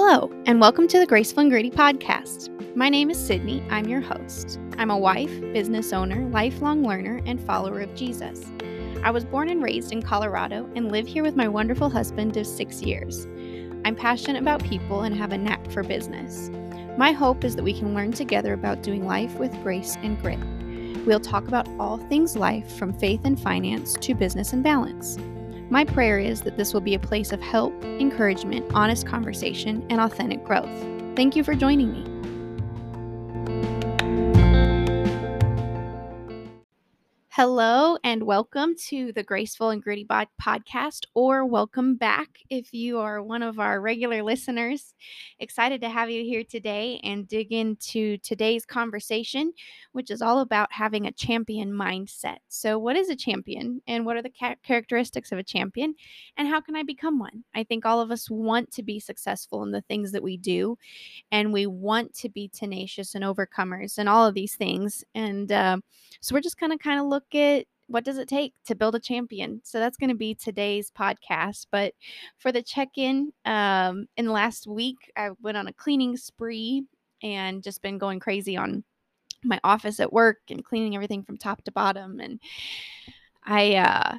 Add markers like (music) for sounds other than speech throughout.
Hello, and welcome to the Graceful and Gritty podcast. My name is Sydney. I'm your host. I'm a wife, business owner, lifelong learner, and follower of Jesus. I was born and raised in Colorado and live here with my wonderful husband of six years. I'm passionate about people and have a knack for business. My hope is that we can learn together about doing life with grace and grit. We'll talk about all things life from faith and finance to business and balance. My prayer is that this will be a place of help, encouragement, honest conversation, and authentic growth. Thank you for joining me. Hello, and welcome to the Graceful and Gritty Bod podcast, or welcome back if you are one of our regular listeners. Excited to have you here today and dig into today's conversation, which is all about having a champion mindset. So, what is a champion, and what are the ca- characteristics of a champion, and how can I become one? I think all of us want to be successful in the things that we do, and we want to be tenacious and overcomers and all of these things. And uh, so, we're just going to kind of look at what does it take to build a champion? So that's going to be today's podcast. But for the check in, um, in the last week, I went on a cleaning spree and just been going crazy on my office at work and cleaning everything from top to bottom. And I uh,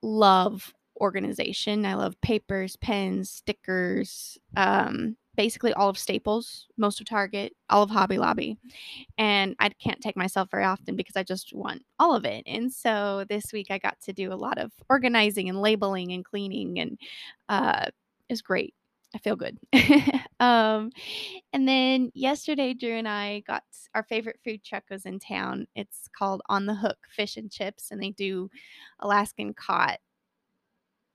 love organization. I love papers, pens, stickers, um, basically all of Staples, most of Target, all of Hobby Lobby. And I can't take myself very often because I just want all of it. And so this week I got to do a lot of organizing and labeling and cleaning and uh is great. I feel good. (laughs) um and then yesterday Drew and I got our favorite food truck was in town. It's called On the Hook Fish and Chips and they do Alaskan caught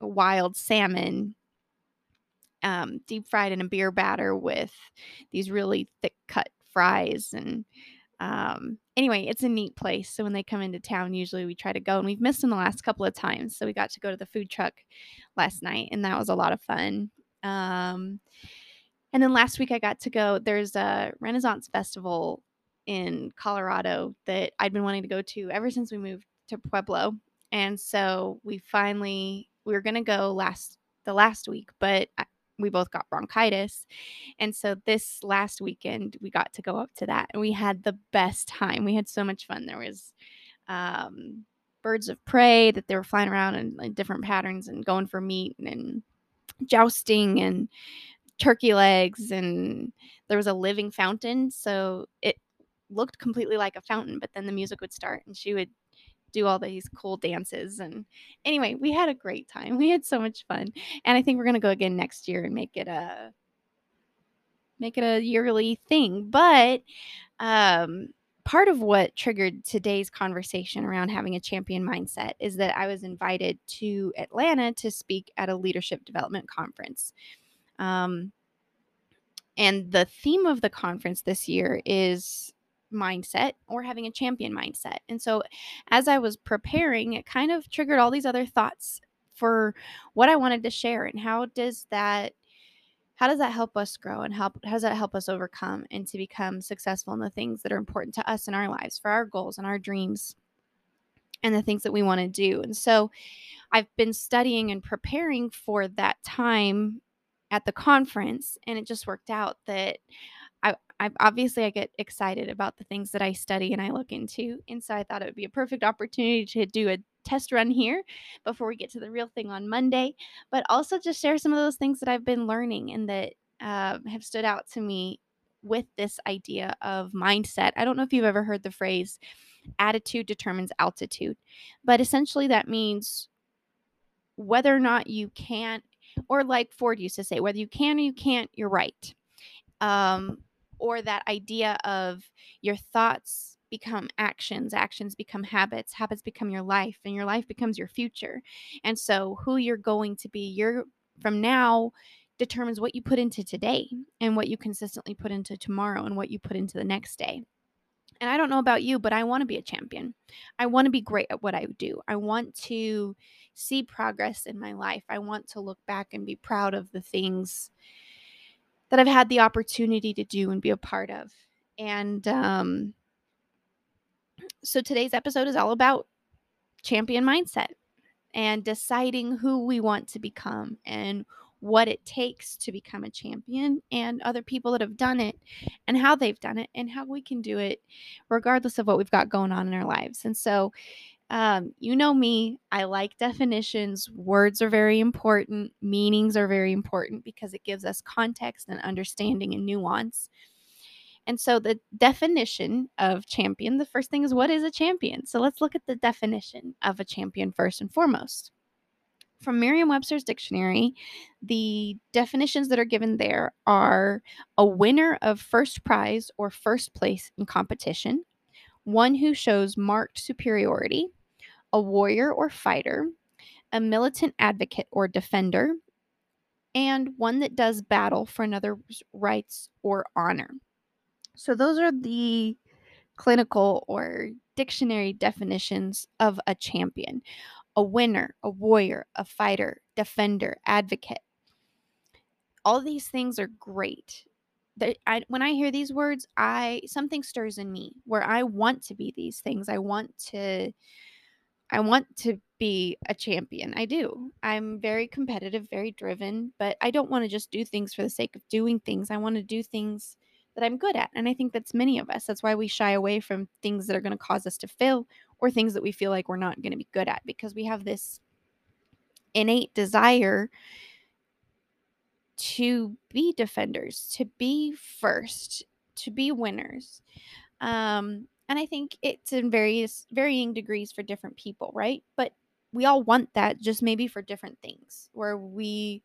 wild salmon um, deep fried in a beer batter with these really thick cut fries and um, anyway it's a neat place. So when they come into town usually we try to go and we've missed them the last couple of times. So we got to go to the food truck last night and that was a lot of fun. Um, and then last week i got to go there's a renaissance festival in colorado that i'd been wanting to go to ever since we moved to pueblo. And so we finally we were going to go last the last week but we both got bronchitis. And so this last weekend we got to go up to that and we had the best time. We had so much fun. There was um, birds of prey that they were flying around in, different patterns and going for meat and, and jousting and turkey legs and there was a living fountain so it looked completely like a fountain but then the music would start and she would do all these cool dances. And anyway, we had a great time. (laughs) We had so much fun. And I think we're gonna go again next year and make it a make it a yearly thing. But um part of what triggered today's conversation around having a champion mindset is that I was invited to Atlanta to speak at a leadership development conference. Um, and the theme of the conference this year is mindset or having a champion mindset. And so as I was preparing, it kind of triggered all these other thoughts for what I wanted to share and how does that how does that help us grow and help how does that help us overcome and to become successful in the things that are important to us in our lives for our goals and our dreams and the things that we want to do. And so I've been studying and preparing for that time at the conference and it just worked out that I, I obviously I get excited about the things that I study and I look into. And so I thought it would be a perfect opportunity to do a test run here before we get to the real thing on Monday, but also just share some of those things that I've been learning and that uh, have stood out to me with this idea of mindset. I don't know if you've ever heard the phrase attitude determines altitude, but essentially that means whether or not you can't, or like Ford used to say, whether you can or you can't, you're right. Um, or that idea of your thoughts become actions, actions become habits, habits become your life, and your life becomes your future. And so, who you're going to be, you're from now determines what you put into today and what you consistently put into tomorrow and what you put into the next day. And I don't know about you, but I want to be a champion. I want to be great at what I do. I want to see progress in my life. I want to look back and be proud of the things that I've had the opportunity to do and be a part of. And um, so today's episode is all about champion mindset and deciding who we want to become and what it takes to become a champion and other people that have done it and how they've done it and how we can do it regardless of what we've got going on in our lives. And so, um, you know me, I like definitions. Words are very important, meanings are very important because it gives us context and understanding and nuance. And so, the definition of champion, the first thing is what is a champion? So, let's look at the definition of a champion first and foremost. From Merriam Webster's dictionary, the definitions that are given there are a winner of first prize or first place in competition, one who shows marked superiority, a warrior or fighter, a militant advocate or defender, and one that does battle for another's rights or honor. So, those are the clinical or dictionary definitions of a champion a winner, a warrior, a fighter, defender, advocate. All these things are great. I, when I hear these words, I something stirs in me where I want to be these things. I want to I want to be a champion. I do. I'm very competitive, very driven, but I don't want to just do things for the sake of doing things. I want to do things that I'm good at. And I think that's many of us. That's why we shy away from things that are going to cause us to fail or things that we feel like we're not going to be good at because we have this innate desire to be defenders, to be first, to be winners. Um, and I think it's in various varying degrees for different people, right? But we all want that just maybe for different things where we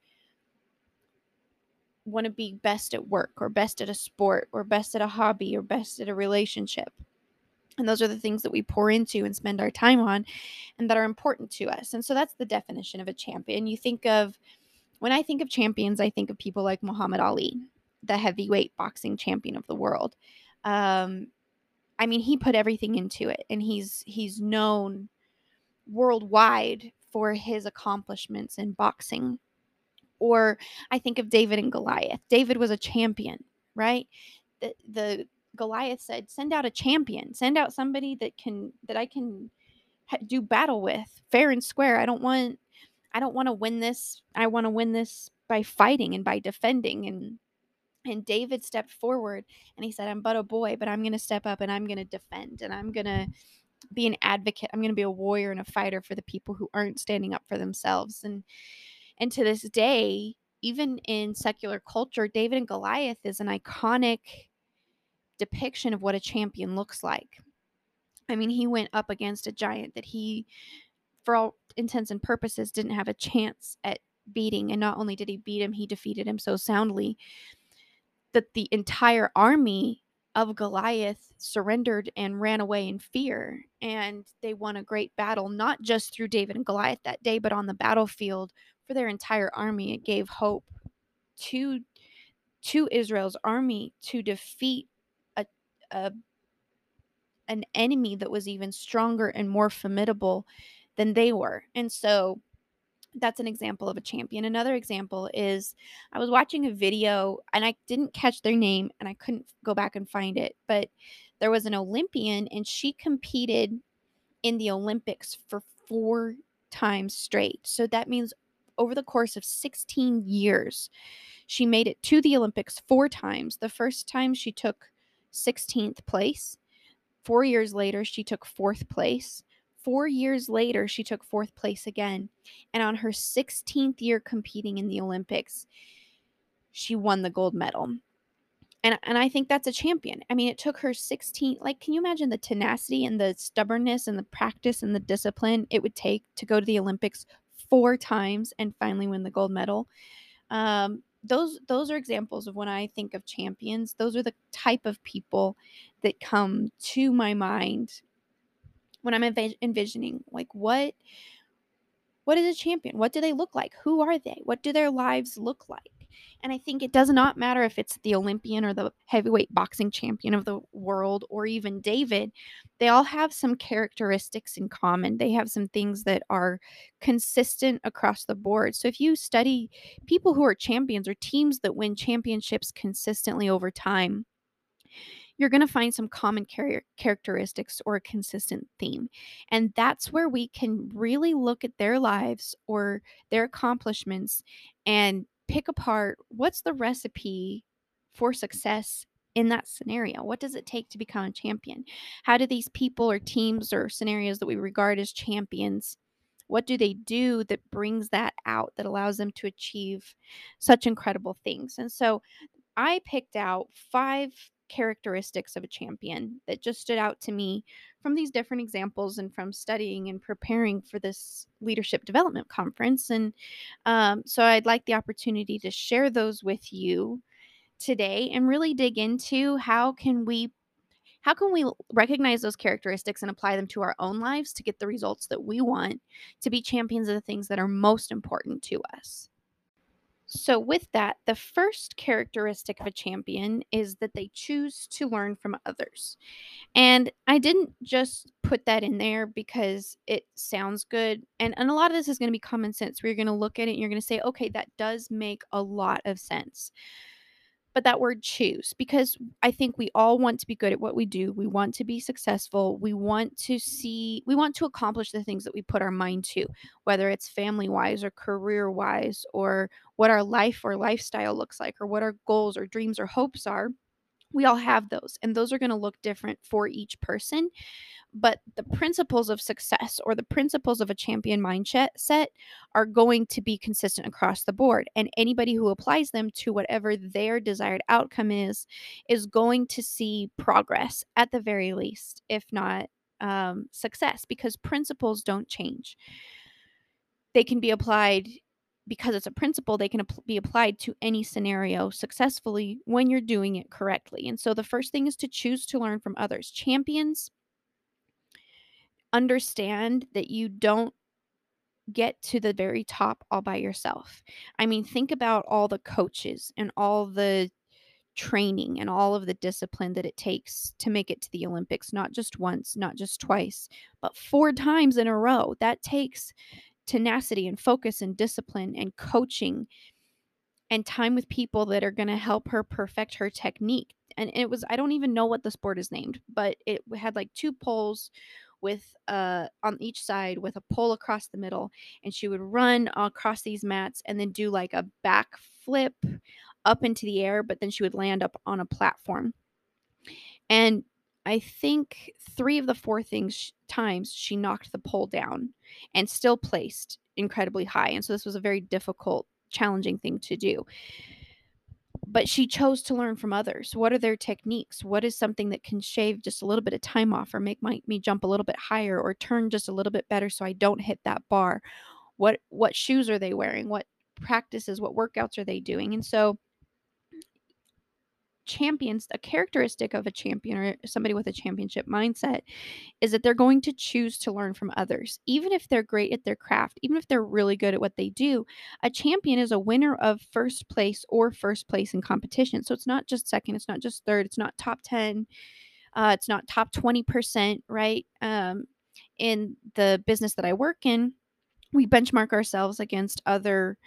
want to be best at work or best at a sport or best at a hobby or best at a relationship. And those are the things that we pour into and spend our time on and that are important to us. And so that's the definition of a champion. You think of, when I think of champions, I think of people like Muhammad Ali, the heavyweight boxing champion of the world. Um, I mean, he put everything into it and he's he's known worldwide for his accomplishments in boxing. Or I think of David and Goliath. David was a champion, right? The the Goliath said, "Send out a champion. Send out somebody that can that I can ha- do battle with, fair and square. I don't want I don't want to win this. I want to win this by fighting and by defending and and David stepped forward and he said, I'm but a boy, but I'm going to step up and I'm going to defend and I'm going to be an advocate. I'm going to be a warrior and a fighter for the people who aren't standing up for themselves. And and to this day, even in secular culture, David and Goliath is an iconic depiction of what a champion looks like. I mean, he went up against a giant that he, for all intents and purposes, didn't have a chance at beating. And not only did he beat him, he defeated him so soundly that the entire army of Goliath surrendered and ran away in fear. And they won a great battle, not just through David and Goliath that day, but on the battlefield for their entire army. It gave hope to to Israel's army to defeat a, a an enemy that was even stronger and more formidable than they were. And so that's an example of a champion. Another example is I was watching a video and I didn't catch their name and I couldn't go back and find it, but there was an Olympian and she competed in the Olympics for four times straight. So that means over the course of 16 years, she made it to the Olympics four times. The first time she took 16th place. Four years later, she took fourth place. Four years later, she took fourth place again. And on her 16th year competing in the Olympics, she won the gold medal. And, and I think that's a champion. I mean, it took her 16, like, can you imagine the tenacity and the stubbornness and the practice and the discipline it would take to go to the Olympics four times and finally win the gold medal? Um, those those are examples of when I think of champions. Those are the type of people that come to my mind when I'm env- envisioning like what what is a champion? What do they look like? Who are they? What do their lives look like? And I think it does not matter if it's the Olympian or the heavyweight boxing champion of the world or even David. They all have some characteristics in common. They have some things that are consistent across the board. So if you study people who are champions or teams that win championships consistently over time, you're going to find some common char- characteristics or a consistent theme. And that's where we can really look at their lives or their accomplishments and pick apart what's the recipe for success in that scenario? What does it take to become a champion? How do these people or teams or scenarios that we regard as champions what do they do that brings that out that allows them to achieve such incredible things? And so I picked out five characteristics of a champion that just stood out to me from these different examples and from studying and preparing for this leadership development conference. And um, so I'd like the opportunity to share those with you today and really dig into how can we how can we recognize those characteristics and apply them to our own lives to get the results that we want to be champions of the things that are most important to us? So, with that, the first characteristic of a champion is that they choose to learn from others. And I didn't just put that in there because it sounds good. And, and a lot of this is going to be common sense where you're going to look at it and you're going to say, okay, that does make a lot of sense but that word choose because I think we all want to be good at what we do. We want to be successful. We want to see, we want to accomplish the things that we put our mind to, whether it's family wise or career wise or what our life or lifestyle looks like or what our goals or dreams or hopes are. We all have those, and those are going to look different for each person but the principles of success or the principles of a champion mindset set are going to be consistent across the board and anybody who applies them to whatever their desired outcome is is going to see progress at the very least if not um, success because principles don't change. They can be applied because it's a principle they can be applied to any scenario successfully when you're doing it correctly and so the first thing is to choose to learn from others champions understand that you don't get to the very top all by yourself. I mean, think about all the coaches and all the training and all of the discipline that it takes to make it to the Olympics, not just once, not just twice, but four times in a row. That takes tenacity and focus and discipline and coaching and time with people that are going to help her perfect her technique. And it was, I don't even know what the sport is named, but it had like two poles with uh on each side with a pole across the middle and she would run across these mats and then do like a back flip up into the air but then she would land up on a platform and i think three of the four things times she knocked the pole down and still placed incredibly high and so this was a very difficult challenging thing to do but she chose to learn from others. What are their techniques? What is something that can shave just a little bit of time off or make my, me jump a little bit higher or turn just a little bit better so I don't hit that bar? What what shoes are they wearing? What practices, what workouts are they doing? And so champions, a characteristic of a champion or somebody with a championship mindset is that they're going to choose to learn from others. Even if they're great at their craft, even if they're really good at what they do, a champion is a winner of first place or first place in competition. So it's not just second, it's not just third, it's not top 10, uh, it's not top 20%, right? Um, in the business that I work in, we benchmark ourselves against other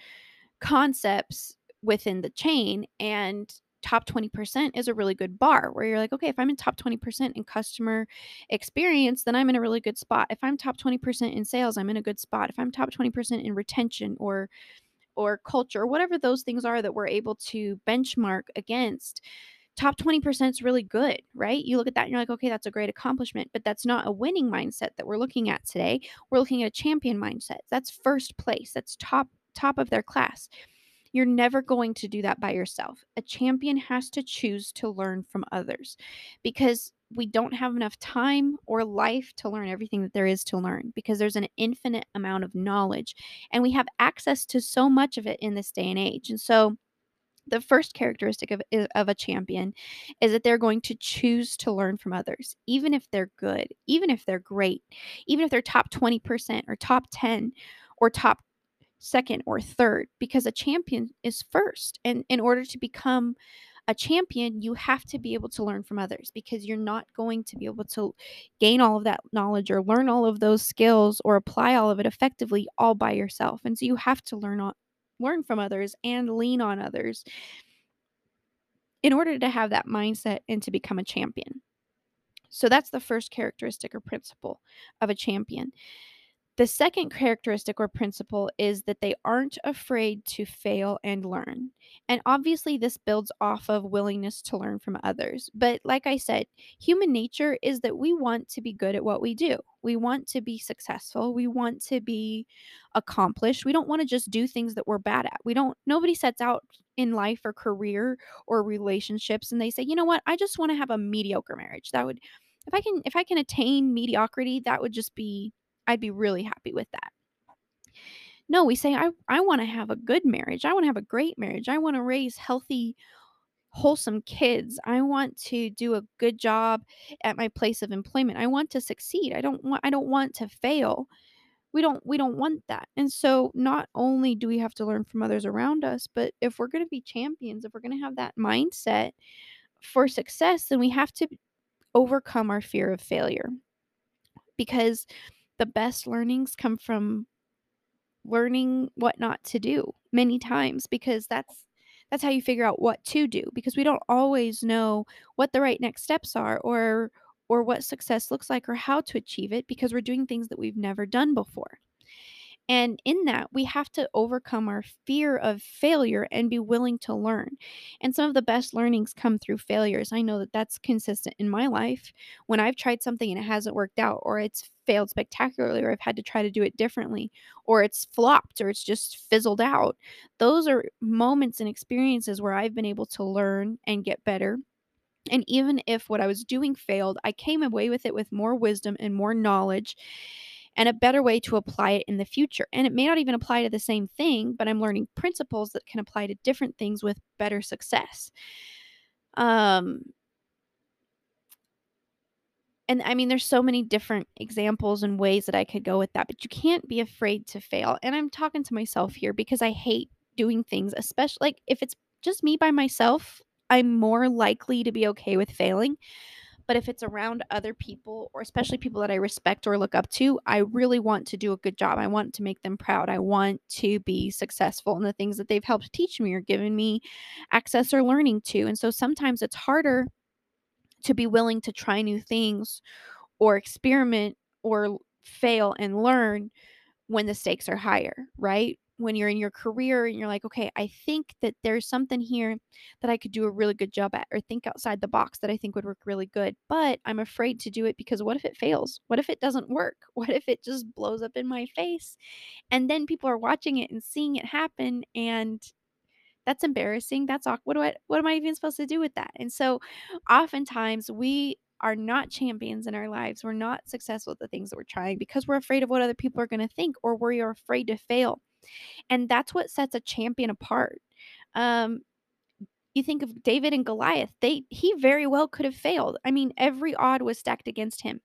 concepts within the chain and top 20% is a really good bar where you're like, okay, if I'm in top 20% in customer experience, then I'm in a really good spot. If I'm top 20% in sales, I'm in a good spot. If I'm top 20% in retention or or culture or whatever those things are that we're able to benchmark against, top 20% is really good, right? You look at that and you're like, okay, that's a great accomplishment, but that's not a winning mindset that we're looking at today. We're looking at a champion mindset. That's first place. That's top top of their class. You're never going to do that by yourself. A champion has to choose to learn from others because we don't have enough time or life to learn everything that there is to learn because there's an infinite amount of knowledge and we have access to so much of it in this day and age. And so, the first characteristic of, of a champion is that they're going to choose to learn from others, even if they're good, even if they're great, even if they're top 20% or top 10 or top second or third because a champion is first. And in order to become a champion, you have to be able to learn from others because you're not going to be able to gain all of that knowledge or learn all of those skills or apply all of it effectively all by yourself. And so you have to learn on, learn from others and lean on others in order to have that mindset and to become a champion. So that's the first characteristic or principle of a champion. The second characteristic or principle is that they aren't afraid to fail and learn. And obviously, this builds off of willingness to learn from others. But like I said, human nature is that we want to be good at what we do. We want to be successful. We want to be accomplished. We don't want to just do things that we're bad at. We don't, nobody sets out in life or career or relationships and they say, you know what, I just want to have a mediocre marriage. That would, if I can, if I can attain mediocrity, that would just be I'd be really happy with that. No, we say, I, I want to have a good marriage. I want to have a great marriage. I want to raise healthy, wholesome kids. I want to do a good job at my place of employment. I want to succeed. I don't want I don't want to fail. We don't we don't want that. And so not only do we have to learn from others around us, but if we're going to be champions, if we're going to have that mindset for success, then we have to overcome our fear of failure. Because the best learnings come from learning what not to do many times because that's that's how you figure out what to do because we don't always know what the right next steps are or or what success looks like or how to achieve it because we're doing things that we've never done before. And in that, we have to overcome our fear of failure and be willing to learn. And some of the best learnings come through failures. I know that that's consistent in my life. When I've tried something and it hasn't worked out, or it's failed spectacularly, or I've had to try to do it differently, or it's flopped, or it's just fizzled out, those are moments and experiences where I've been able to learn and get better and even if what I was doing failed, I came away with it with more wisdom and more knowledge and a better way to apply it in the future. And it may not even apply to the same thing, but I'm learning principles that can apply to different things with better success. Um, and I mean, there's so many different examples and ways that I could go with that, but you can't be afraid to fail. And I'm talking to myself here because I hate doing things, especially like if it's just me by myself, I'm more likely to be okay with failing. But if it's around other people, or especially people that I respect or look up to, I really want to do a good job. I want to make them proud. I want to be successful in the things that they've helped teach me or given me access or learning to. And so sometimes it's harder to be willing to try new things or experiment or fail and learn when the stakes are higher, right? When you're in your career and you're like, okay, I think that there's something here that I could do a really good job at, or think outside the box that I think would work really good, but I'm afraid to do it because what if it fails? What if it doesn't work? (laughs) What if it just blows up in my face? And then people are watching it and seeing it happen and that's embarrassing. That's awkward. What do I, what am I even supposed to do with that? And so oftentimes we are not champions in our lives. We're not successful at the things that we're trying because we're afraid of what other people are going to think or we're afraid to fail. And that's what sets a champion apart. Um, you think of David and Goliath, they he very well could have failed. I mean, every odd was stacked against him.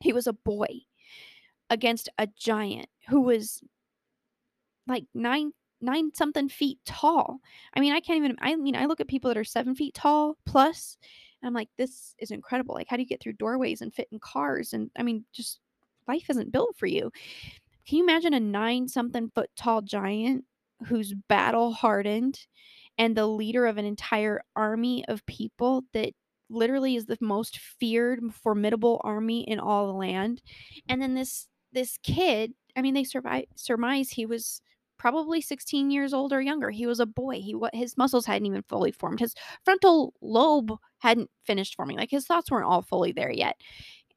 He was a boy against a giant who was like nine nine something feet tall. I mean, I can't even I mean, I look at people that are seven feet tall plus, and I'm like, this is incredible. Like, how do you get through doorways and fit in cars? And I mean, just life isn't built for you. Can you imagine a nine something foot tall giant who's battle hardened and the leader of an entire army of people that literally is the most feared, formidable army in all the land? And then this this kid, I mean, they survive, surmise he was probably 16 years old or younger. He was a boy. He what his muscles hadn't even fully formed. His frontal lobe hadn't finished forming. Like his thoughts weren't all fully there yet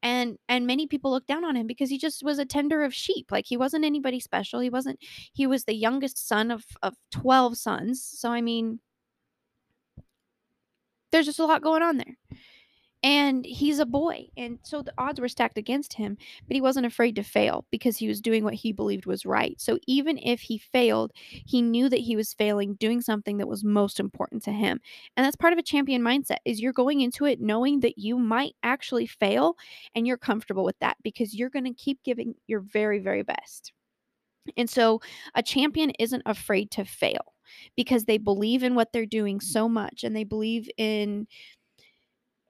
and and many people looked down on him because he just was a tender of sheep like he wasn't anybody special he wasn't he was the youngest son of of 12 sons so i mean there's just a lot going on there and he's a boy and so the odds were stacked against him but he wasn't afraid to fail because he was doing what he believed was right. So even if he failed he knew that he was failing doing something that was most important to him. And that's part of a champion mindset is you're going into it knowing that you might actually fail and you're comfortable with that because you're going to keep giving your very very best. And so a champion isn't afraid to fail because they believe in what they're doing so much and they believe in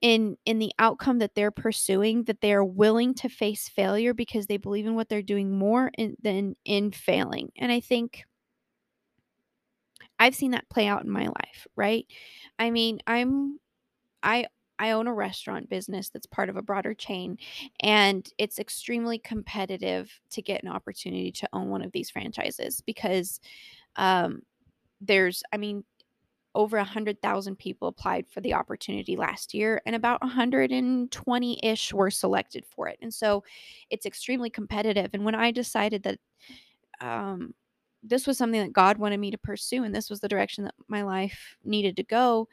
in in the outcome that they're pursuing that they are willing to face failure because they believe in what they're doing more in, than in failing. And i think i've seen that play out in my life right? I mean i'm i I own a restaurant business that's part of a broader chain, and it's extremely competitive to get an opportunity to own one of these franchises because um, there's, I mean, over 100,000 people applied for the opportunity last year, and about 120 ish were selected for it. And so it's extremely competitive. And when I decided that um, this was something that God wanted me to pursue, and this was the direction that my life needed to go,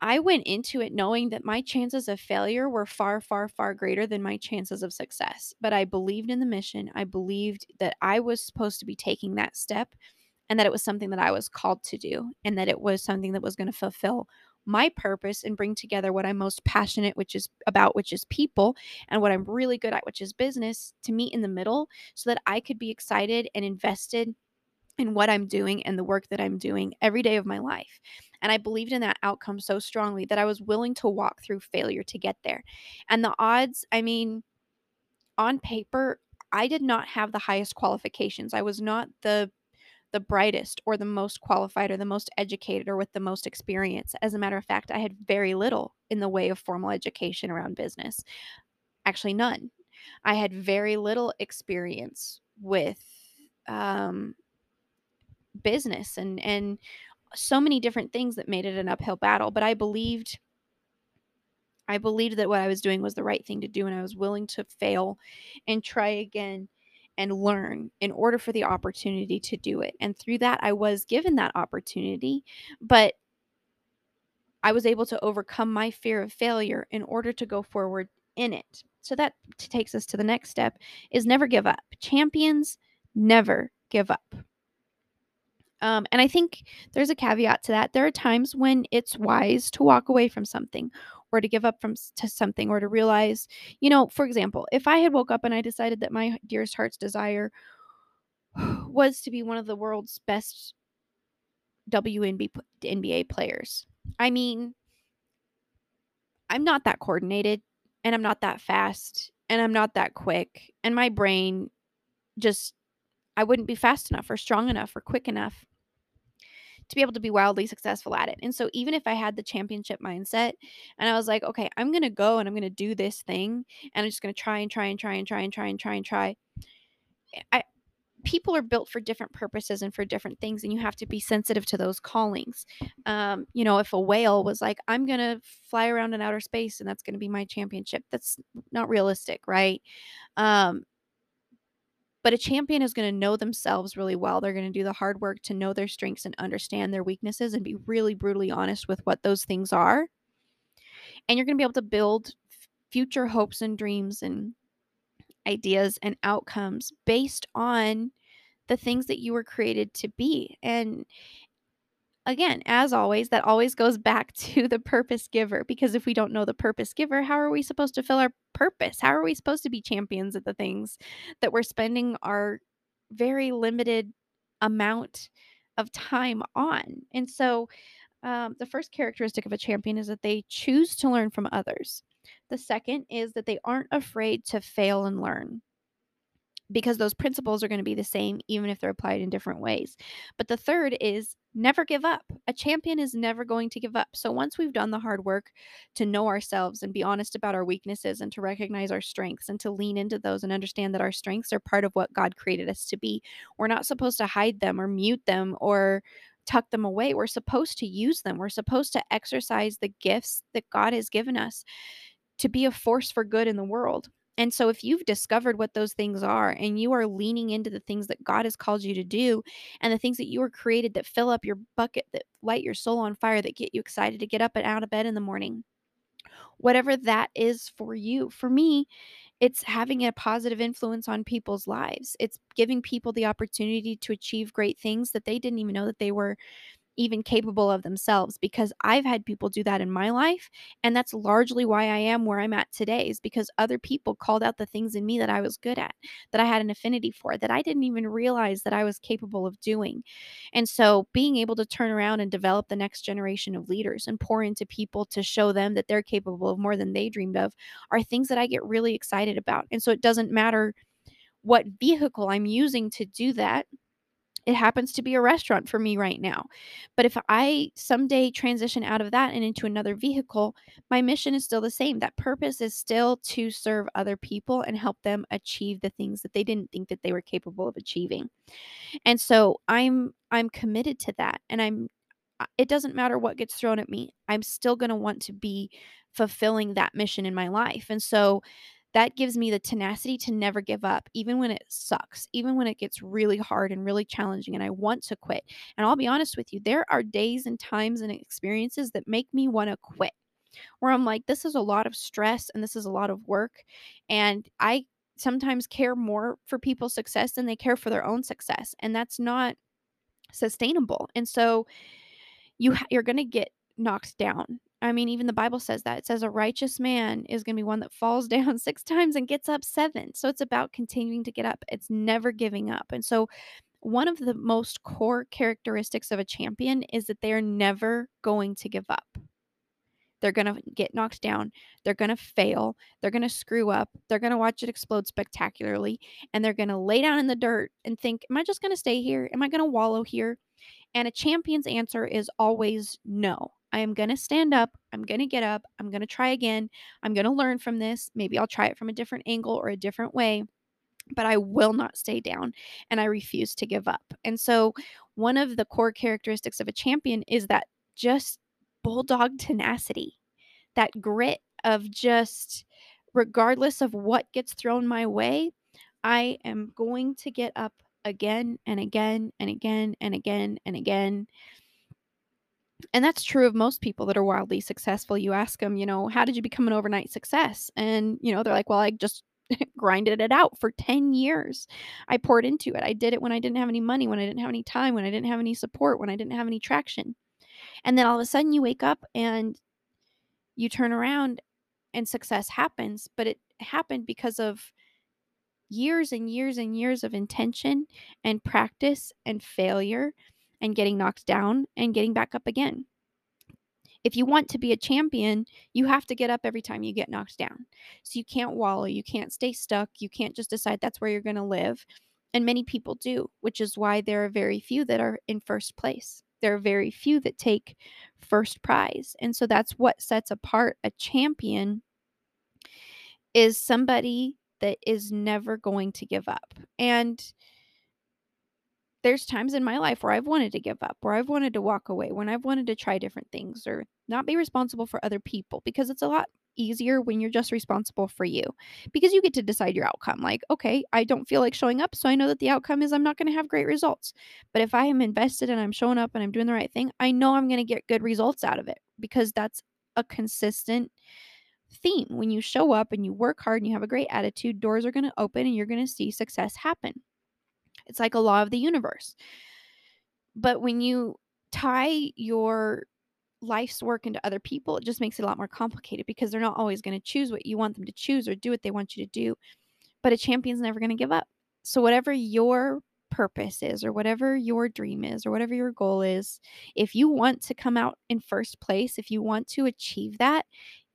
I went into it knowing that my chances of failure were far, far, far greater than my chances of success. But I believed in the mission. I believed that I was supposed to be taking that step and that it was something that I was called to do and that it was something that was going to fulfill my purpose and bring together what I'm most passionate which is about which is people and what I'm really good at which is business to meet in the middle so that I could be excited and invested in what I'm doing and the work that I'm doing every day of my life. And I believed in that outcome so strongly that I was willing to walk through failure to get there. And the odds, I mean, on paper, I did not have the highest qualifications. I was not the the brightest or the most qualified or the most educated or with the most experience. As a matter of fact, I had very little in the way of formal education around business. Actually, none. I had very little experience with um, business and and so many different things that made it an uphill battle but i believed i believed that what i was doing was the right thing to do and i was willing to fail and try again and learn in order for the opportunity to do it. And through that i was given that opportunity but i was able to overcome my fear of failure in order to go forward in it. So that takes us to the next step is never give up. Champions never give up. Um, and I think there's a caveat to that. There are times when it's wise to walk away from something or to give up from to something or to realize, you know, for example, if I had woke up and I decided that my dearest heart's desire (sighs) was to be one of the world's best WNBA players. I mean, I'm not that coordinated and I'm not that fast and I'm not that quick and my brain just I wouldn't be fast enough or strong enough or quick enough to be able to be wildly successful at it. And so even if I had the championship mindset and I was like, okay, I'm going to go and I'm going to do this thing and I'm just going to try and try and try and try and try and try and try. I people are built for different purposes and for different things and you have to be sensitive to those callings um, you know if a whale was like i'm gonna fly around in outer space and that's gonna be my championship that's not realistic right um, but a champion is going to know themselves really well. They're going to do the hard work to know their strengths and understand their weaknesses and be really brutally honest with what those things are. And you're going to be able to build future hopes and dreams and ideas and outcomes based on the things that you were created to be. And again, as always, that always goes back (laughs) to the purpose giver because if we don't know the purpose giver, how are we supposed to fill our purpose? How are we supposed to be champions of the things that we're spending our very limited amount of time on? And so, um, the first characteristic of a champion is that they choose to learn from others. The second is that they aren't afraid to fail and learn because those principles are going to be the same even if they're applied in different ways. But the third is never give up. A champion is never going to give up. So once we've done the hard work to know ourselves and be honest about our weaknesses and to recognize our strengths and to lean into those and understand that our strengths are part of what God created us to be, we're not supposed to hide them or mute them or tuck them away. We're supposed to use them. We're supposed to exercise the gifts that God has given us to be a force for good in the world. And so, if you've discovered what those things are and you are leaning into the things that God has called you to do and the things that you were created that fill up your bucket, that light your soul on fire, that get you excited to get up and out of bed in the morning, whatever that is for you. For me, it's having a positive influence on people's lives. It's giving people the opportunity to achieve great things that they didn't even know that they were even capable of themselves because I've had people do that in my life. And that's largely why I am where I'm at today, is because other people called out the things in me that I was good at, that I had an affinity for, that I didn't even realize that I was capable of doing. And so being able to turn around and develop the next generation of leaders and pour into people to show them that they're capable of more than they dreamed of are things that I get really excited about. And so it doesn't matter what vehicle I'm using to do that It happens to be a restaurant for me right now. But if I someday transition out of that and into another vehicle, my mission is still the same. That purpose is still to serve other people and help them achieve the things that they didn't think that they were capable of achieving. And so I'm I'm committed to that and I'm it doesn't matter what gets thrown at me. I'm still going to want to be fulfilling that mission in my life. And so that gives me the tenacity to never give up, even when it sucks, even when it gets really hard and really challenging and I want to quit. And I'll be honest with you, there are days and times and experiences that make me want to quit, where I'm like, this is a lot of stress and this is a lot of work. And I sometimes care more for people's success than they care for their own success. And that's not sustainable. And so you you're going to get knocked down I mean, even the Bible says that. It says a righteous man is going to be one that falls (laughs) down six times and gets up seven. So it's about continuing to get up, it's never giving up. And so, one of the most core characteristics of a champion is that they are never going to give up. They're going to get knocked down. They're going to fail. They're going to screw up. They're going to watch it explode spectacularly. And they're going to lay down in the dirt and think, Am I just going to stay here? Am I going to wallow here? And a champion's answer is always no. I am going to stand up. I'm going to get up. I'm going to try again. I'm going to learn from this. Maybe I'll try it from a different angle or a different way, but I will not stay down and I refuse to give up. And so, one of the core characteristics of a champion is that just bulldog tenacity, that grit of just, regardless of what gets thrown my way, I am going to get up again and again and again and again and again and that's true of most people that are wildly successful. You ask them, you know, how did you become an overnight success? And, you know, they're like, well, I just (laughs) grinded it out for 10 years. I poured into it. I did it when I didn't have any money, when I didn't have any time, when I didn't have any support, when I didn't have any traction. And then all of a sudden you wake up and you turn around and success happens, but it happened because of years and years and years of intention and practice and failure and getting knocked down and getting back up again. If you want to be a champion, you have to get up every time you get knocked down. So you can't wallow, you can't stay stuck, you can't just decide that's where you're going to live. And many people do, which is why there are very few that are in first place. There are very few that take first prize. And so that's what sets apart a champion is somebody that is never going to give up. And there's times in my life where I've wanted to give up, where I've wanted to walk away, when I've wanted to try different things or not be responsible for other people because it's a lot easier when you're just responsible for you because you get to decide your outcome. Like, okay, I don't feel like showing up, so I know that the outcome is I'm not going to have great results. But if I am invested and I'm showing up and I'm doing the right thing, I know I'm going to get good results out of it because that's a consistent theme. When you show up and you work hard and you have a great attitude, doors are going to open and you're going to see success happen. It's like a law of the universe. But when you tie your life's work into other people, it just makes it a lot more complicated because they're not always going to choose what you want them to choose or do what they want you to do. But a champion's never going to give up. So, whatever your purpose is, or whatever your dream is, or whatever your goal is, if you want to come out in first place, if you want to achieve that,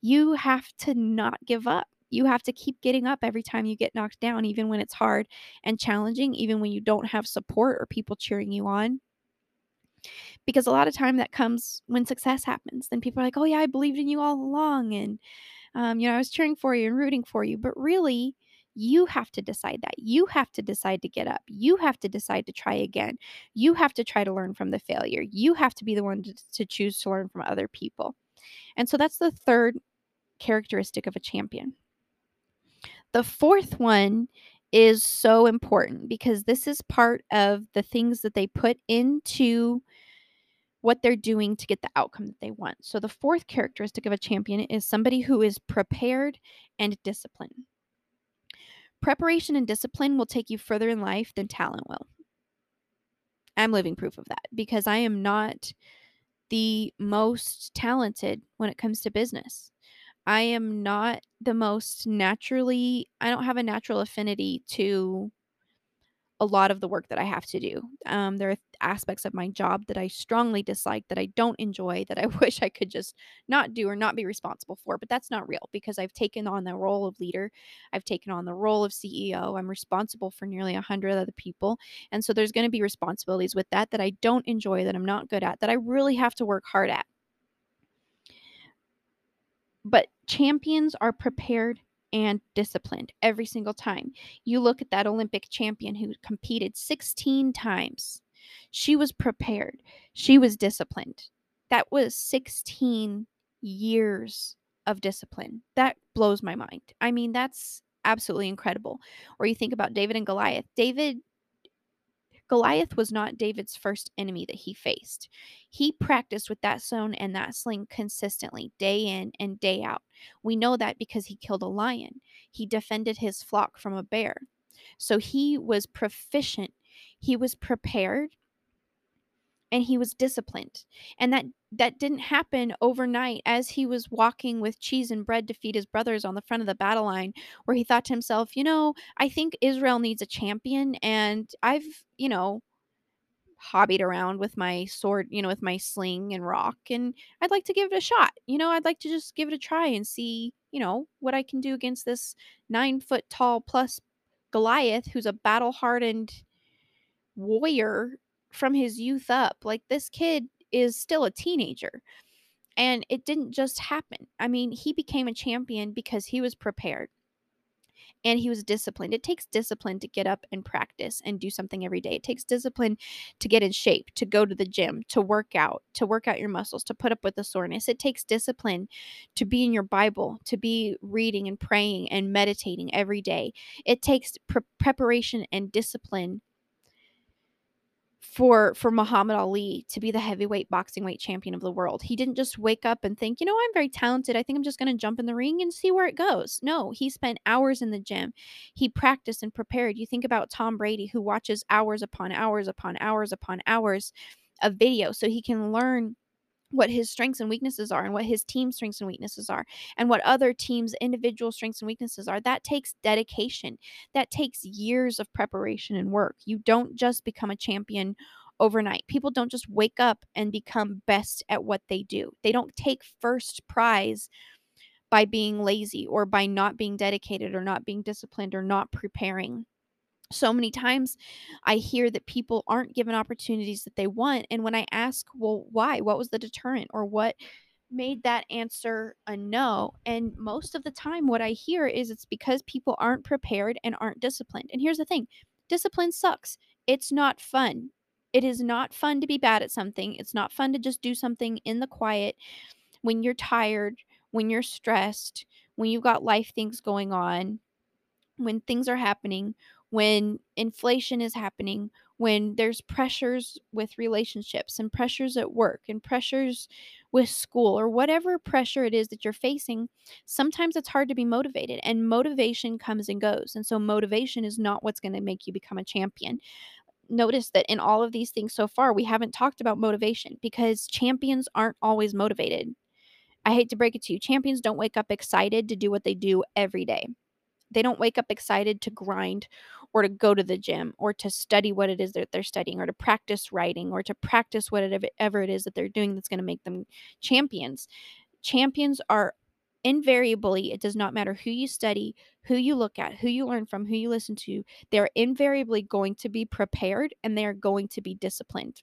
you have to not give up you have to keep getting up every time you get knocked down, even when it's hard and challenging, even when you don't have support or people cheering you on. Because a lot of time that comes when success happens. Then people are like, oh, yeah, I believed in you all along. And, um, you know, I was cheering for you and rooting for you. But really, you have to decide that. You have to decide to get up. You have to decide to try again. You have to try to learn from the failure. You have to be the one to, to choose to learn from other people. And so that's the third characteristic of a champion. The fourth one is so important because this is part of the things that they put into what they're doing to get the outcome that they want. So, the fourth characteristic of a champion is somebody who is prepared and disciplined. Preparation and discipline will take you further in life than talent will. I'm living proof of that because I am not the most talented when it comes to business. I am not the most naturally I don't have a natural affinity to a lot of the work that I have to do. Um, there are aspects of my job that I strongly dislike, that I don't enjoy, that I (laughs) wish I could just not do or not be responsible for. But that's not real because I've taken on the role of leader. I've taken on the role of CEO. I'm responsible for nearly 100 other people. And so there's going to be responsibilities with that that I don't enjoy, that I'm not good at, that I really have to work hard at. But champions are prepared and disciplined every single time. You look at that Olympic champion who competed 16 times. She was prepared, she was disciplined. That was 16 years of discipline. That blows my mind. I mean, that's absolutely incredible. Or you think about David and Goliath. David Goliath was not David's first enemy that he faced. He practiced with that stone and that sling consistently, day in and day out. We know that because he killed a lion. He defended his flock from a bear. So he was proficient, he was prepared, and he was disciplined. And that that didn't happen overnight as he was walking with cheese and bread to feed his brothers on the front of the battle line where he thought to himself, you know, I think Israel needs a champion and I've, you know, hobbied around with my sword, you know, with my sling and rock and I'd like to give it a shot. You know, I'd like to just give it a try and see, you know, what I can do against this 9 foot tall plus Goliath who's a battle hardened warrior from his youth up. Like this kid is still a teenager. And it didn't just happen. I mean, he became a champion because he was prepared and he was disciplined. It takes discipline to get up and practice and do something every day. It takes discipline to get in shape, to go to the gym, to work out, to work out your muscles, to put up with the soreness. It takes discipline to be in your Bible, to be reading and praying and meditating every day. It takes pre- preparation and discipline for for Muhammad Ali to be the heavyweight boxing weight champion of the world. He didn't just wake up and think, "You know, I'm very talented. I think I'm just going to jump in the ring and see where it goes." No, he spent hours in the gym. He practiced and prepared. You think about Tom Brady who watches hours upon hours upon hours upon hours of video so he can learn what his strengths and weaknesses are and what his team strengths and weaknesses are and what other teams individual strengths and weaknesses are that takes dedication. That takes years of preparation and work. You don't just become a champion overnight. People don't just wake up and become best at what they do. They don't take first prize by being lazy or by not being dedicated or not being disciplined or not preparing so many times I hear that people aren't given opportunities that they want. And when I ask, well, why? What was the deterrent? Or what made that answer a no? And most of the time, what I hear is it's because people aren't prepared and aren't disciplined. And here's the thing discipline sucks. It's not fun. It is not fun to be bad at something. It's not fun to just do something in the quiet when you're tired, when you're stressed, when you've got life things going on, when things are happening when inflation is happening, when there's pressures with relationships and pressures at work and pressures with school or whatever pressure it is that you're facing, sometimes it's hard to be motivated and motivation comes and goes. And so, motivation is not what's going to make you become a champion. Notice that in all of these things so far, we haven't talked about motivation because champions aren't always motivated. I hate to break it to you, champions don't wake up excited to do what they do every day. They don't wake up excited to grind or to go to the gym or to study what it is that they're studying or to practice writing or to practice whatever it is that they're doing that's going to make them champions. Champions are invariably, it does not matter who you study, who you look at, who you learn from, who you listen to, they're invariably going to be prepared and they are going to be disciplined.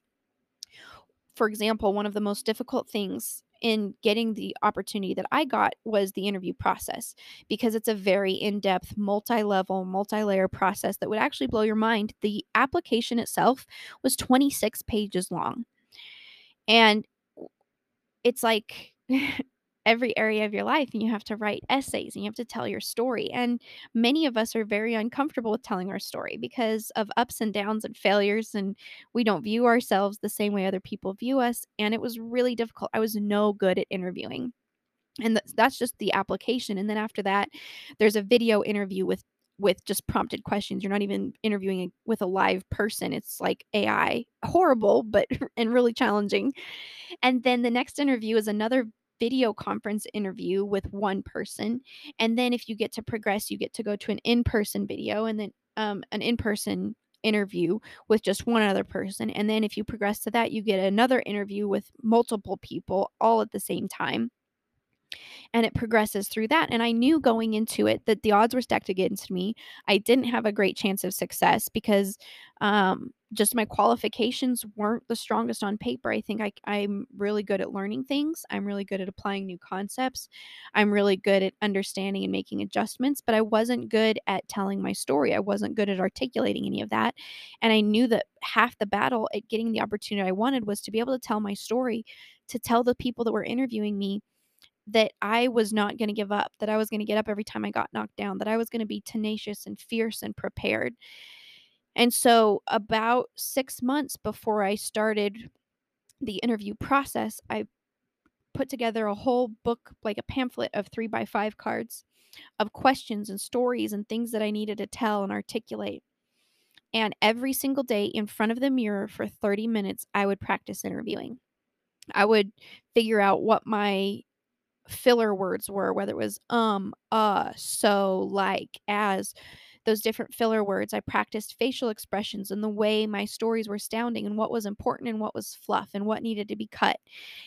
For example, one of the most difficult things in getting the opportunity that I got was the interview process because it's a very in depth, multi level, multi layer process that would actually blow your mind. The application itself was 26 pages long. And it's like (laughs) every area of your life and you have to write essays and you have to tell your story. And many of us are very uncomfortable with telling our story because of ups and downs and failures and we don't view ourselves the same way other people view us and it was really difficult. I was no good at interviewing. And that's just the application and then after that there's a video interview with with just prompted questions. You're not even interviewing with a live person. It's like AI. Horrible, but (laughs) and really challenging. And then the next interview is another video conference interview with one person. And then if you get to progress, you get to go to an in person video and then um, an in person interview with just one other person. And then if you progress to that, you get another interview with multiple people all at the same time and it progresses through that. And I knew going into it that the odds were stacked against me. I didn't have a great chance of success because um, just my qualifications weren't the strongest on paper. I think I, I'm really good at learning things. I'm really good at applying new concepts. I'm really good at understanding and making adjustments, but I wasn't good at telling my story. I wasn't good at articulating any of that. And I knew that half the battle at getting the opportunity I wanted was to be able to tell my story, to tell the people that were interviewing me that I was not going to give up, that I was going to get up every time I got knocked down, that I was going to be tenacious and fierce and prepared. And so, about six months before I started the interview process, I put together a whole book, like a pamphlet of three by five cards of questions and stories and things that I needed to tell and articulate. And every single day in front of the mirror for 30 minutes, I would practice interviewing. I would figure out what my filler words were, whether it was um, uh, so, like, as those different filler words. I practiced facial expressions and the way my stories were sounding and what was important and what was fluff and what needed to be cut.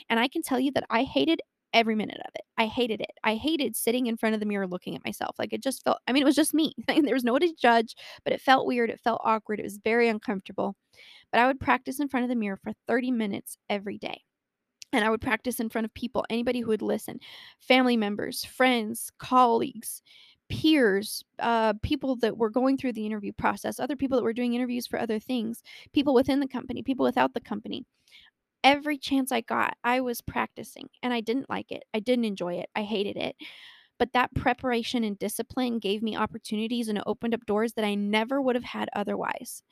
And I can tell you that I hated every minute of it. I hated it. I hated sitting in front of the mirror looking at myself. Like it just felt, I mean, it was just me. (laughs) there was nobody to judge, but it felt weird. It felt awkward. It was very uncomfortable. But I would practice in front of the mirror for 30 minutes every day and I would practice in front of people, anybody who would listen, family members, friends, colleagues, peers, uh, people that were going through the interview process, other people that were doing interviews for other things, people within the company, people without the company. Every chance I got, I was practicing and I didn't like it. I didn't enjoy it. I hated it. But that preparation and discipline gave me opportunities and opened up doors that I never would have had otherwise.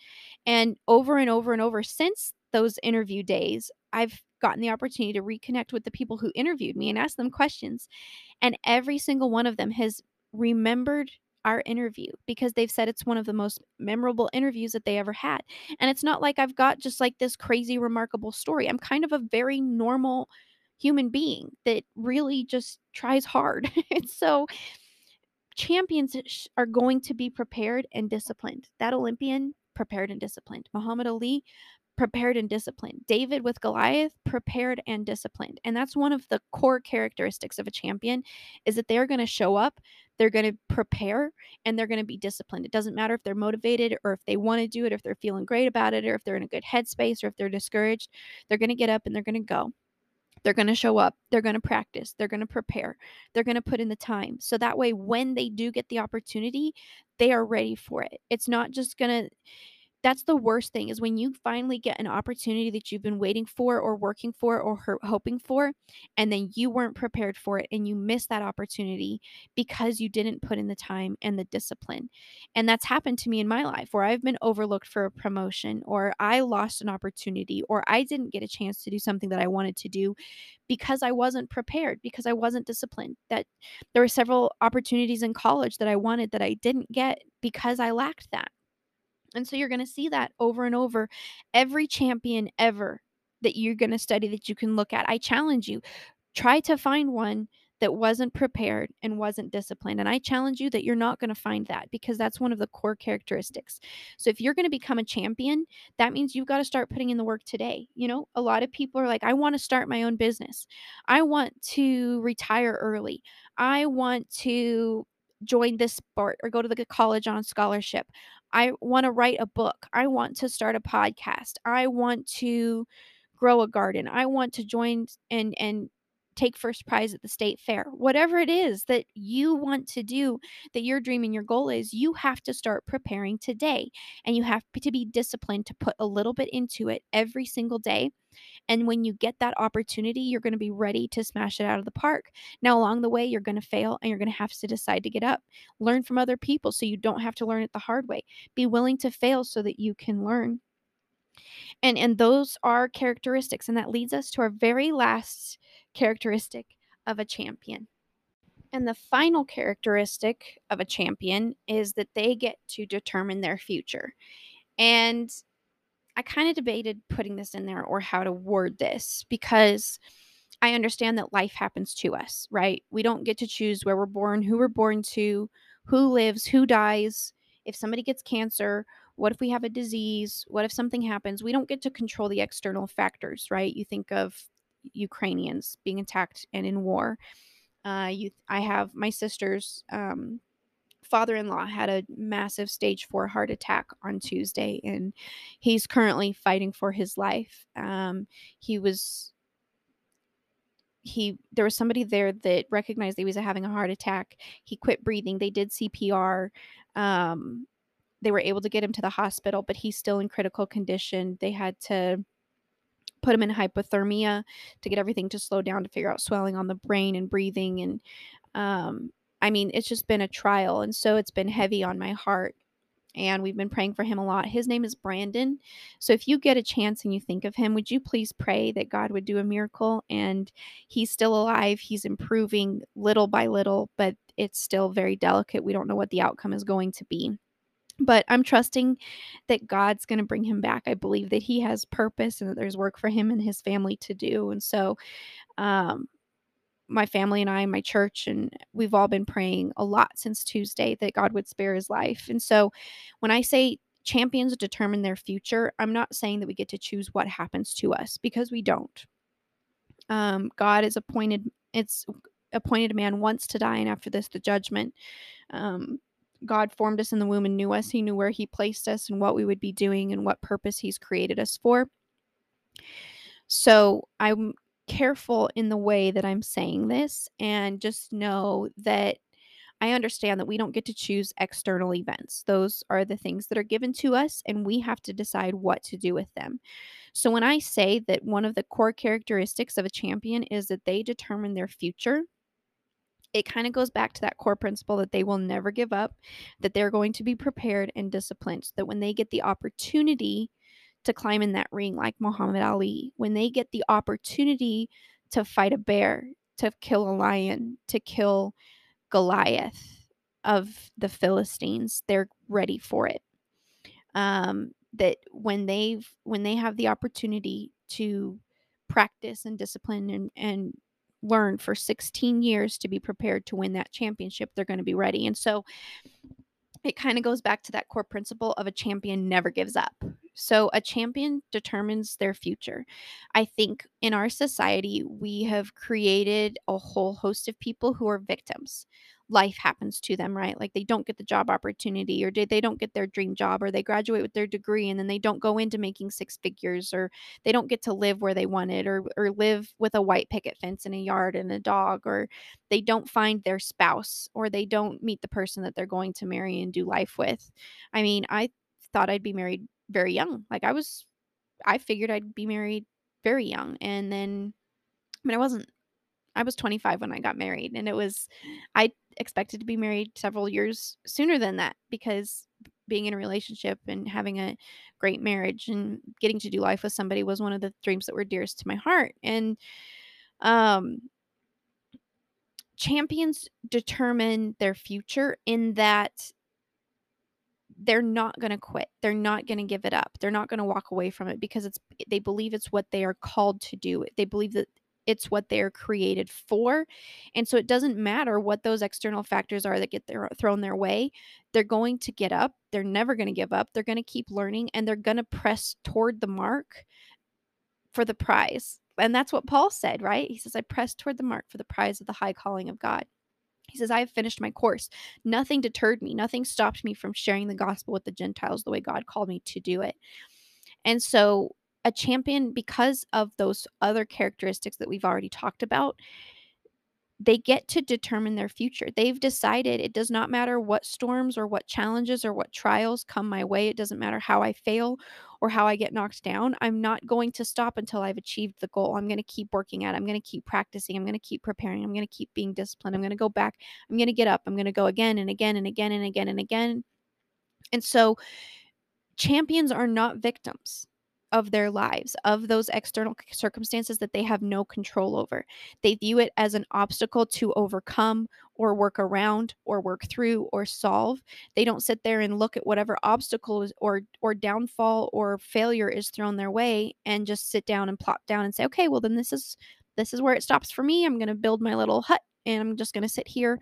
And over and over and over since those interview days, I've gotten the opportunity to reconnect with the people who interviewed me and ask them questions. And every single one of them has remembered our interview because they've said it's one of the most memorable interviews that they ever had. And it's not like I've got just like this crazy, remarkable story. I'm kind of a very normal human being that really just tries hard. (laughs) and so, champions are going to be prepared and disciplined. That Olympian, prepared and disciplined. Muhammad Ali, prepared and disciplined. David with Goliath, prepared and disciplined. And that's one of the core characteristics of a champion is that they're going to show up, they're going to prepare, and they're going to be disciplined. It doesn't matter if they're motivated or if they want to do it, if they're feeling great about it, or if they're in a good headspace or if they're discouraged. They're going to get up and they're going to go. They're going to show up. They're going to practice. They're going to prepare. They're going to put in the time. So that way, when they do get the opportunity, they are ready for it. It's not just going to, that's the worst thing is when you finally get an opportunity that you've been waiting for or working for or hoping for and then you weren't prepared for it and you miss that opportunity because you didn't put in the time and the discipline. And that's happened to me in my life where i've been overlooked for a promotion or i lost an opportunity or i didn't get a chance to do something that i wanted to do because i wasn't prepared because i wasn't disciplined that there were several opportunities in college that i wanted that i didn't get because i lacked that and so you're going to see that over and over. Every champion ever that you're going to study that you can look at. I challenge you try to find one that wasn't prepared and wasn't disciplined. And I challenge you that you're not going to find that because that's one of the core characteristics. So if you're going to become a champion, that means you've got to start putting in the work today. You know, a lot of people are like, I want to start my own business. I want to retire early. I want to join this sport or go to the college on scholarship. I want to write a book. I want to start a podcast. I want to grow a garden. I want to join and and take first prize at the state fair. Whatever it is that you want to do, that your dream and your goal is, you have to start preparing today. And you have to be disciplined to put a little bit into it every single day and when you get that opportunity, you're going to be ready to smash it out of the park. Now, along the way, you're going to fail and you're going to have to decide to get up. Learn from other people so you don't have to learn it the hard way. Be willing to fail so that you can learn. And and those are characteristics and that leads us to our very last characteristic of a champion. And the final characteristic of a champion is that they get to determine their future. And I kind of debated putting this in there or how to word this because I understand that life happens to us, right? We don't get to choose where we're born, who we're born to, who lives, who dies. If somebody gets cancer, What if we have a disease? What if something happens? We don't get to control the external factors, right? You think of Ukrainians being attacked and in war. Uh, you, I have my sister's um, father-in-law had a massive stage four heart attack on Tuesday, and he's currently fighting for his life. Um, he was he there was somebody there that recognized he was having a heart attack. He quit breathing. They did CPR. Um, they were able to get him to the hospital, but he's still in critical condition. They had to put him in hypothermia to get everything to slow down to figure out swelling on the brain and breathing and um, I mean, it's just been a trial. And so it's been heavy on my heart. And we've been praying for him a lot. His name is Brandon. So if you get a chance and you think of him, would you please pray that God would do a miracle? And he's still alive. He's improving little by little, but it's still very delicate. We don't know what the outcome is going to be. But I'm trusting that God's going to bring him back. I believe that he has purpose and that there's work for him and his family to do. And so um, my family and I, my church, and we've all been praying a lot since Tuesday that God would spare his life. And so when I say champions determine their future, I'm not saying that we get to choose what happens to us because we don't. Um, God is appointed, it's appointed a man once to die, and after this, the judgment. Um, God formed us in the womb and knew us. He knew where He placed us and what we would be doing and what purpose He's created us for. So I'm careful in the way that I'm saying this and just know that I understand that we don't get to choose external events. Those are the things that are given to us, and we have to decide what to do with them. So, when I say that one of the core characteristics of a champion is that they determine their future, it kind of goes back to that core principle that they will never give up, that they're going to be prepared and disciplined, so that when they get the opportunity to climb in that ring like Muhammad Ali, when they get the opportunity to fight a bear, to kill a lion, to kill Goliath of the Philistines, they're ready for it. Um, that when they've when they have the opportunity to practice and discipline and, and learn for 16 years to be prepared to win that championship, they're going to be ready. And so it kind of goes back to that core principle of a champion never gives up. So, a champion determines their future. I think in our society, we have created a whole host of people who are victims life happens to them, right? Like they don't get the job opportunity or they don't get their dream job or they graduate with their degree and then they don't go into making six figures or they don't get to live where they wanted or or live with a white picket fence in a yard and a dog or they don't find their spouse or they don't meet the person that they're going to marry and do life with. I mean, I thought I'd be married very young. Like I was I figured I'd be married very young and then I mean I wasn't I was 25 when I got married and it was I expected to be married several years sooner than that because being in a relationship and having a great marriage and getting to do life with somebody was one of the dreams that were dearest to my heart and um champions determine their future in that they're not going to quit. They're not going to give it up. They're not going to walk away from it because it's they believe it's what they are called to do. They believe that it's what they're created for. And so it doesn't matter what those external factors are that get their, thrown their way. They're going to get up. They're never going to give up. They're going to keep learning and they're going to press toward the mark for the prize. And that's what Paul said, right? He says, I press toward the mark for the prize of the high calling of God. He says, I have finished my course. Nothing deterred me. Nothing stopped me from sharing the gospel with the Gentiles the way God called me to do it. And so a champion because of those other characteristics that we've already talked about they get to determine their future. They've decided it does not matter what storms or what challenges or what trials come my way. It doesn't matter how I fail or how I get knocked down. I'm not going to stop until I've achieved the goal. I'm going to keep working at it. I'm going to keep practicing. I'm going to keep preparing. I'm going to keep being disciplined. I'm going to go back. I'm going to get up. I'm going to go again and again and again and again and again. And so champions are not victims of their lives, of those external circumstances that they have no control over. They view it as an obstacle to overcome or work around or work through or solve. They don't sit there and look at whatever obstacle or or downfall or failure is thrown their way and just sit down and plop down and say, "Okay, well then this is this is where it stops for me. I'm going to build my little hut and I'm just going to sit here."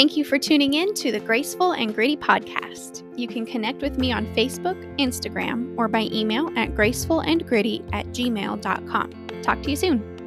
Thank you for tuning in to the Graceful and Gritty podcast. You can connect with me on Facebook, Instagram, or by email at gracefulandgritty at gmail.com. Talk to you soon.